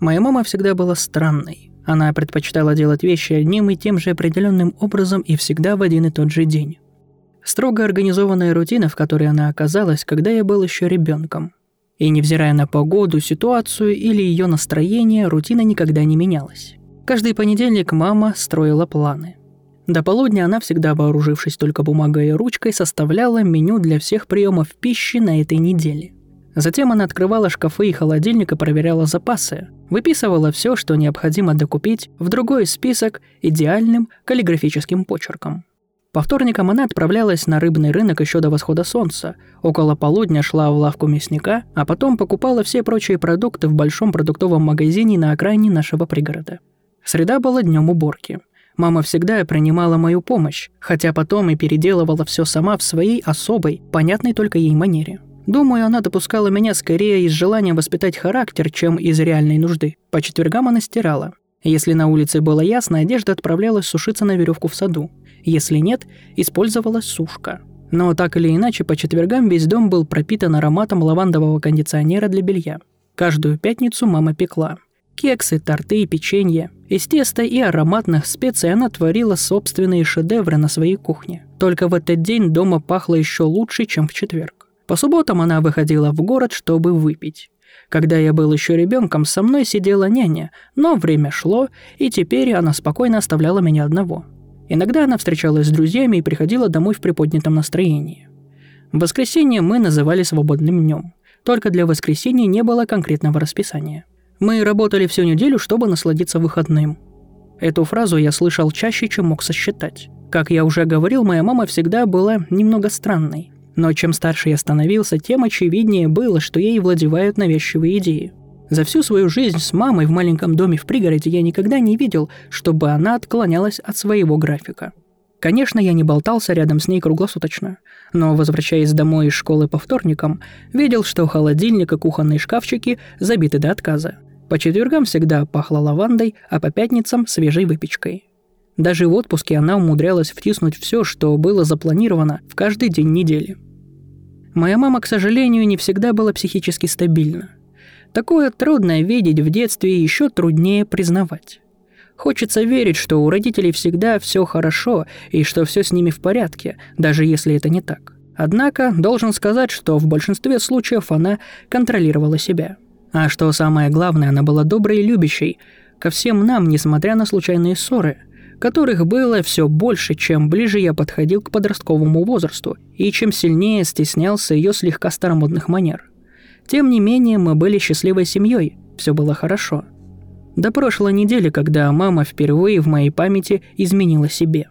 Моя мама всегда была странной. Она предпочитала делать вещи одним и тем же определенным образом и всегда в один и тот же день. Строго организованная рутина, в которой она оказалась, когда я был еще ребенком. И невзирая на погоду, ситуацию или ее настроение, рутина никогда не менялась. Каждый понедельник мама строила планы. До полудня она, всегда вооружившись только бумагой и ручкой, составляла меню для всех приемов пищи на этой неделе. Затем она открывала шкафы и холодильник и проверяла запасы, выписывала все, что необходимо докупить, в другой список идеальным каллиграфическим почерком. По вторникам она отправлялась на рыбный рынок еще до восхода солнца. Около полудня шла в лавку мясника, а потом покупала все прочие продукты в большом продуктовом магазине на окраине нашего пригорода. Среда была днем уборки. Мама всегда принимала мою помощь, хотя потом и переделывала все сама в своей особой, понятной только ей манере. Думаю, она допускала меня скорее из желания воспитать характер, чем из реальной нужды. По четвергам она стирала. Если на улице было ясно, одежда отправлялась сушиться на веревку в саду. Если нет, использовалась сушка. Но так или иначе, по четвергам весь дом был пропитан ароматом лавандового кондиционера для белья. Каждую пятницу мама пекла. Кексы, торты и печенье. Из теста и ароматных специй она творила собственные шедевры на своей кухне. Только в этот день дома пахло еще лучше, чем в четверг. По субботам она выходила в город, чтобы выпить. Когда я был еще ребенком, со мной сидела няня, но время шло, и теперь она спокойно оставляла меня одного – Иногда она встречалась с друзьями и приходила домой в приподнятом настроении. Воскресенье мы называли свободным днем. Только для воскресенья не было конкретного расписания. Мы работали всю неделю, чтобы насладиться выходным. Эту фразу я слышал чаще, чем мог сосчитать. Как я уже говорил, моя мама всегда была немного странной. Но чем старше я становился, тем очевиднее было, что ей владевают навязчивые идеи – за всю свою жизнь с мамой в маленьком доме в пригороде я никогда не видел, чтобы она отклонялась от своего графика. Конечно, я не болтался рядом с ней круглосуточно, но, возвращаясь домой из школы по вторникам, видел, что холодильник и кухонные шкафчики забиты до отказа. По четвергам всегда пахло лавандой, а по пятницам – свежей выпечкой. Даже в отпуске она умудрялась втиснуть все, что было запланировано в каждый день недели. Моя мама, к сожалению, не всегда была психически стабильна. Такое трудно видеть в детстве и еще труднее признавать. Хочется верить, что у родителей всегда все хорошо и что все с ними в порядке, даже если это не так. Однако, должен сказать, что в большинстве случаев она контролировала себя. А что самое главное, она была доброй и любящей ко всем нам, несмотря на случайные ссоры, которых было все больше, чем ближе я подходил к подростковому возрасту и чем сильнее стеснялся ее слегка старомодных манер – тем не менее, мы были счастливой семьей, все было хорошо. До прошлой недели, когда мама впервые в моей памяти изменила себе.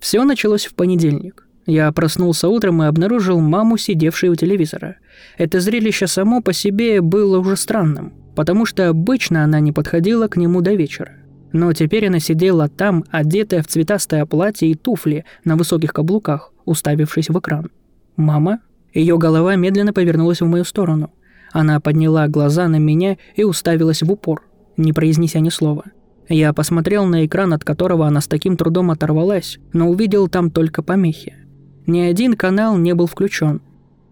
Все началось в понедельник. Я проснулся утром и обнаружил маму, сидевшей у телевизора. Это зрелище само по себе было уже странным, потому что обычно она не подходила к нему до вечера. Но теперь она сидела там, одетая в цветастое платье и туфли на высоких каблуках, уставившись в экран. Мама ее голова медленно повернулась в мою сторону. Она подняла глаза на меня и уставилась в упор, не произнеся ни слова. Я посмотрел на экран, от которого она с таким трудом оторвалась, но увидел там только помехи. Ни один канал не был включен.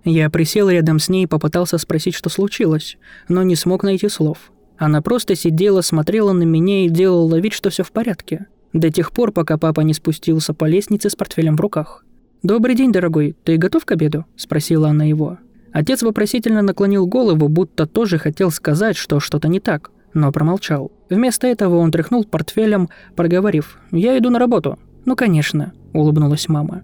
Я присел рядом с ней и попытался спросить, что случилось, но не смог найти слов. Она просто сидела, смотрела на меня и делала вид, что все в порядке. До тех пор, пока папа не спустился по лестнице с портфелем в руках. «Добрый день, дорогой. Ты готов к обеду?» – спросила она его. Отец вопросительно наклонил голову, будто тоже хотел сказать, что что-то не так, но промолчал. Вместо этого он тряхнул портфелем, проговорив «Я иду на работу». «Ну, конечно», – улыбнулась мама.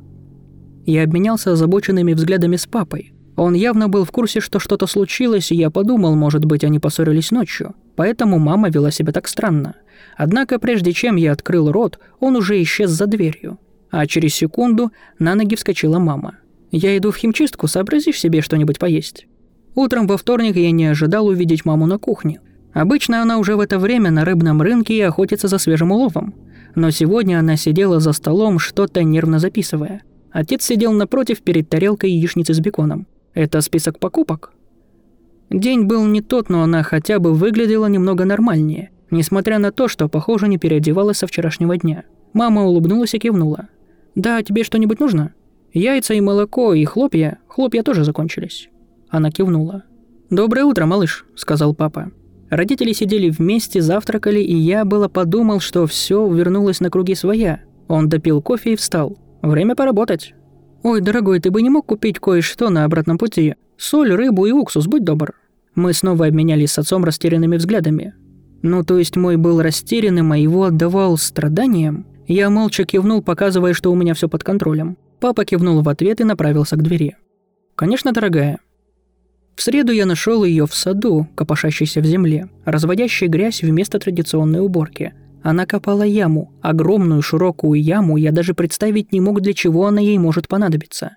Я обменялся озабоченными взглядами с папой. Он явно был в курсе, что что-то случилось, и я подумал, может быть, они поссорились ночью. Поэтому мама вела себя так странно. Однако, прежде чем я открыл рот, он уже исчез за дверью а через секунду на ноги вскочила мама. «Я иду в химчистку, сообразишь себе что-нибудь поесть?» Утром во вторник я не ожидал увидеть маму на кухне. Обычно она уже в это время на рыбном рынке и охотится за свежим уловом. Но сегодня она сидела за столом, что-то нервно записывая. Отец сидел напротив перед тарелкой яичницы с беконом. Это список покупок? День был не тот, но она хотя бы выглядела немного нормальнее, несмотря на то, что, похоже, не переодевалась со вчерашнего дня. Мама улыбнулась и кивнула. «Да, тебе что-нибудь нужно?» «Яйца и молоко, и хлопья. Хлопья тоже закончились». Она кивнула. «Доброе утро, малыш», — сказал папа. Родители сидели вместе, завтракали, и я было подумал, что все вернулось на круги своя. Он допил кофе и встал. Время поработать. «Ой, дорогой, ты бы не мог купить кое-что на обратном пути? Соль, рыбу и уксус, будь добр». Мы снова обменялись с отцом растерянными взглядами. Ну, то есть мой был растерянным, а его отдавал страданиям? Я молча кивнул, показывая, что у меня все под контролем. Папа кивнул в ответ и направился к двери. «Конечно, дорогая». В среду я нашел ее в саду, копошащейся в земле, разводящей грязь вместо традиционной уборки. Она копала яму, огромную широкую яму, я даже представить не мог, для чего она ей может понадобиться.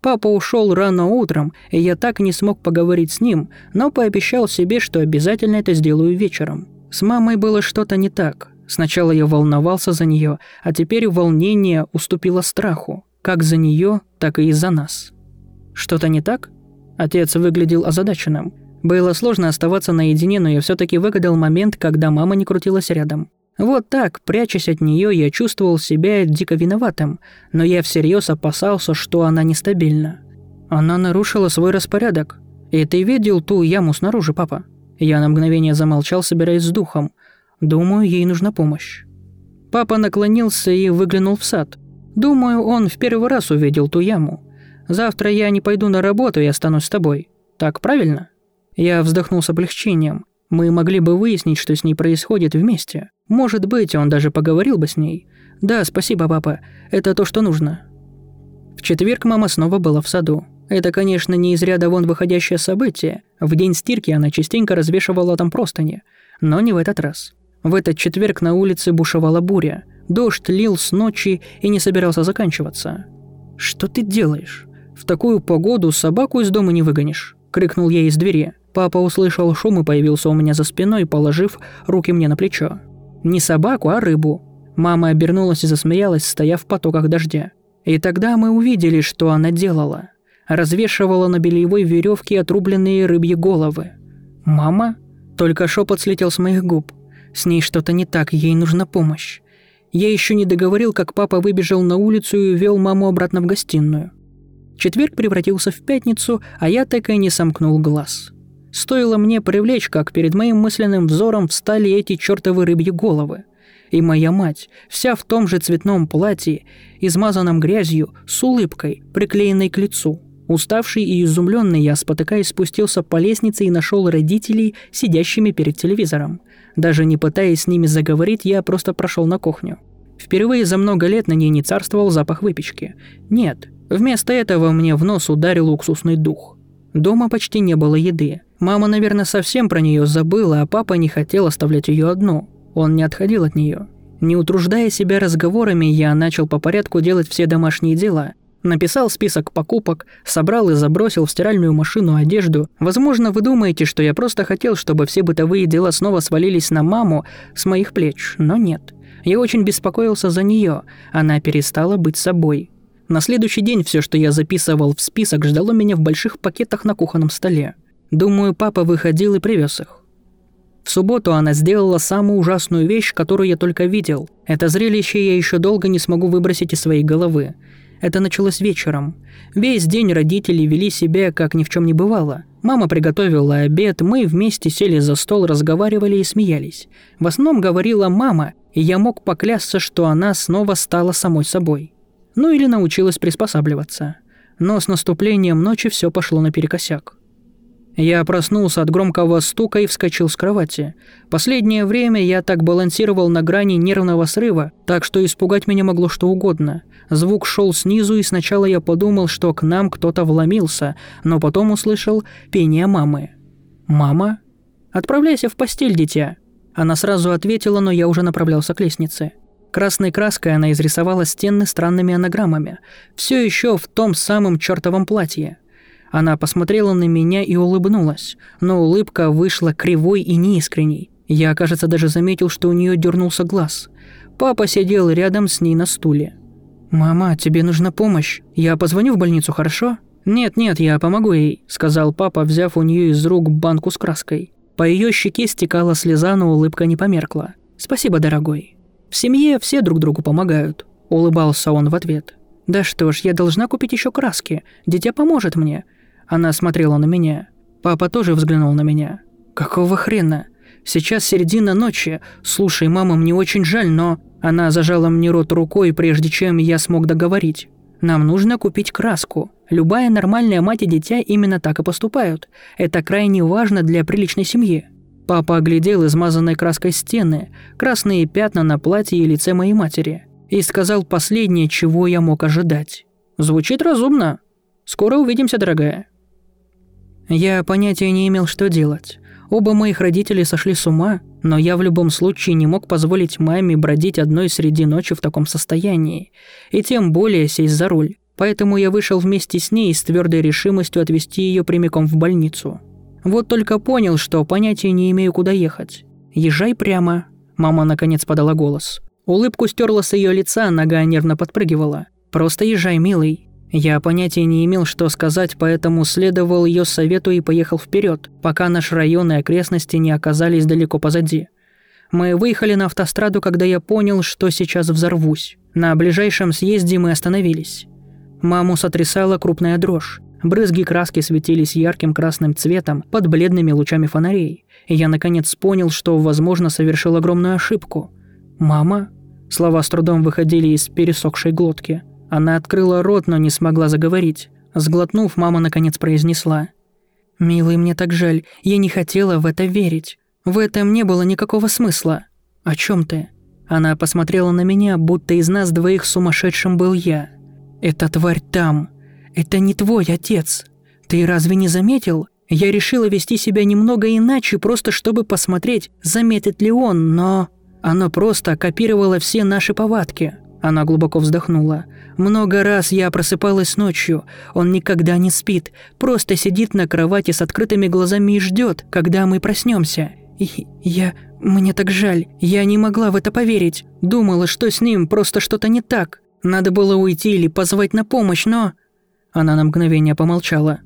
Папа ушел рано утром, и я так не смог поговорить с ним, но пообещал себе, что обязательно это сделаю вечером. С мамой было что-то не так. Сначала я волновался за нее, а теперь волнение уступило страху, как за нее, так и из-за нас. Что-то не так? Отец выглядел озадаченным. Было сложно оставаться наедине, но я все таки выгадал момент, когда мама не крутилась рядом. Вот так, прячась от нее, я чувствовал себя дико виноватым, но я всерьез опасался, что она нестабильна. Она нарушила свой распорядок. И ты видел ту яму снаружи, папа? Я на мгновение замолчал, собираясь с духом. Думаю, ей нужна помощь. Папа наклонился и выглянул в сад. Думаю, он в первый раз увидел ту яму. Завтра я не пойду на работу и останусь с тобой. Так правильно? Я вздохнул с облегчением. Мы могли бы выяснить, что с ней происходит вместе. Может быть, он даже поговорил бы с ней. Да, спасибо, папа. Это то, что нужно. В четверг мама снова была в саду. Это, конечно, не из ряда вон выходящее событие. В день стирки она частенько развешивала там простыни. Но не в этот раз. В этот четверг на улице бушевала буря. Дождь лил с ночи и не собирался заканчиваться. «Что ты делаешь? В такую погоду собаку из дома не выгонишь!» – крикнул я из двери. Папа услышал шум и появился у меня за спиной, положив руки мне на плечо. Не собаку, а рыбу. Мама обернулась и засмеялась, стоя в потоках дождя. И тогда мы увидели, что она делала – развешивала на бельевой веревке отрубленные рыбьи головы. «Мама?» Только шепот слетел с моих губ. С ней что-то не так, ей нужна помощь. Я еще не договорил, как папа выбежал на улицу и увел маму обратно в гостиную. Четверг превратился в пятницу, а я так и не сомкнул глаз. Стоило мне привлечь, как перед моим мысленным взором встали эти чертовы рыбьи головы. И моя мать, вся в том же цветном платье, измазанном грязью, с улыбкой, приклеенной к лицу. Уставший и изумленный я, спотыкаясь, спустился по лестнице и нашел родителей, сидящими перед телевизором. Даже не пытаясь с ними заговорить, я просто прошел на кухню. Впервые за много лет на ней не царствовал запах выпечки. Нет, вместо этого мне в нос ударил уксусный дух. Дома почти не было еды. Мама, наверное, совсем про нее забыла, а папа не хотел оставлять ее одну. Он не отходил от нее. Не утруждая себя разговорами, я начал по порядку делать все домашние дела – Написал список покупок, собрал и забросил в стиральную машину одежду. Возможно, вы думаете, что я просто хотел, чтобы все бытовые дела снова свалились на маму с моих плеч, но нет. Я очень беспокоился за нее. Она перестала быть собой. На следующий день все, что я записывал в список, ждало меня в больших пакетах на кухонном столе. Думаю, папа выходил и привез их. В субботу она сделала самую ужасную вещь, которую я только видел. Это зрелище я еще долго не смогу выбросить из своей головы. Это началось вечером. Весь день родители вели себя, как ни в чем не бывало. Мама приготовила обед, мы вместе сели за стол, разговаривали и смеялись. В основном говорила мама, и я мог поклясться, что она снова стала самой собой. Ну или научилась приспосабливаться. Но с наступлением ночи все пошло наперекосяк. Я проснулся от громкого стука и вскочил с кровати. Последнее время я так балансировал на грани нервного срыва, так что испугать меня могло что угодно. Звук шел снизу, и сначала я подумал, что к нам кто-то вломился, но потом услышал пение мамы. «Мама?» «Отправляйся в постель, дитя». Она сразу ответила, но я уже направлялся к лестнице. Красной краской она изрисовала стены странными анаграммами. Все еще в том самом чертовом платье. Она посмотрела на меня и улыбнулась, но улыбка вышла кривой и неискренней. Я, кажется, даже заметил, что у нее дернулся глаз. Папа сидел рядом с ней на стуле. «Мама, тебе нужна помощь. Я позвоню в больницу, хорошо?» «Нет-нет, я помогу ей», – сказал папа, взяв у нее из рук банку с краской. По ее щеке стекала слеза, но улыбка не померкла. «Спасибо, дорогой. В семье все друг другу помогают», – улыбался он в ответ. «Да что ж, я должна купить еще краски. Дитя поможет мне. Она смотрела на меня. Папа тоже взглянул на меня. «Какого хрена? Сейчас середина ночи. Слушай, мама, мне очень жаль, но...» Она зажала мне рот рукой, прежде чем я смог договорить. «Нам нужно купить краску. Любая нормальная мать и дитя именно так и поступают. Это крайне важно для приличной семьи». Папа оглядел измазанной краской стены, красные пятна на платье и лице моей матери, и сказал последнее, чего я мог ожидать. «Звучит разумно. Скоро увидимся, дорогая». Я понятия не имел, что делать. Оба моих родителей сошли с ума, но я в любом случае не мог позволить маме бродить одной среди ночи в таком состоянии, и тем более сесть за руль. Поэтому я вышел вместе с ней с твердой решимостью отвезти ее прямиком в больницу. Вот только понял, что понятия не имею, куда ехать. «Езжай прямо», – мама наконец подала голос. Улыбку стерла с ее лица, нога нервно подпрыгивала. «Просто езжай, милый. Я понятия не имел, что сказать, поэтому следовал ее совету и поехал вперед, пока наш район и окрестности не оказались далеко позади. Мы выехали на автостраду, когда я понял, что сейчас взорвусь. На ближайшем съезде мы остановились. Маму сотрясала крупная дрожь. Брызги краски светились ярким красным цветом под бледными лучами фонарей. И я наконец понял, что, возможно, совершил огромную ошибку. «Мама?» Слова с трудом выходили из пересохшей глотки – она открыла рот, но не смогла заговорить. Сглотнув, мама наконец произнесла. «Милый, мне так жаль. Я не хотела в это верить. В этом не было никакого смысла. О чем ты?» Она посмотрела на меня, будто из нас двоих сумасшедшим был я. «Эта тварь там. Это не твой отец. Ты разве не заметил? Я решила вести себя немного иначе, просто чтобы посмотреть, заметит ли он, но... Оно просто копировало все наши повадки». Она глубоко вздохнула. Много раз я просыпалась ночью. Он никогда не спит, просто сидит на кровати с открытыми глазами и ждет, когда мы проснемся. И я... Мне так жаль. Я не могла в это поверить. Думала, что с ним просто что-то не так. Надо было уйти или позвать на помощь, но... Она на мгновение помолчала.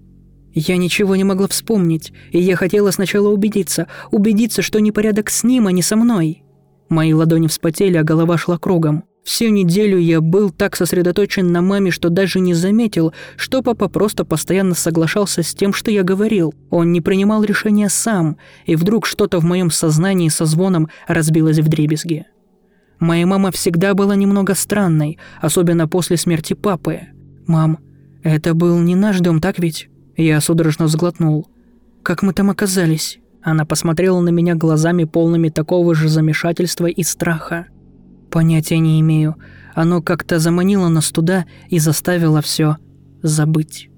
Я ничего не могла вспомнить, и я хотела сначала убедиться, убедиться, что непорядок с ним, а не со мной. Мои ладони вспотели, а голова шла кругом. Всю неделю я был так сосредоточен на маме, что даже не заметил, что папа просто постоянно соглашался с тем, что я говорил. Он не принимал решения сам, и вдруг что-то в моем сознании со звоном разбилось в дребезги. Моя мама всегда была немного странной, особенно после смерти папы. «Мам, это был не наш дом, так ведь?» Я судорожно сглотнул. «Как мы там оказались?» Она посмотрела на меня глазами полными такого же замешательства и страха. Понятия не имею. Оно как-то заманило нас туда и заставило все забыть.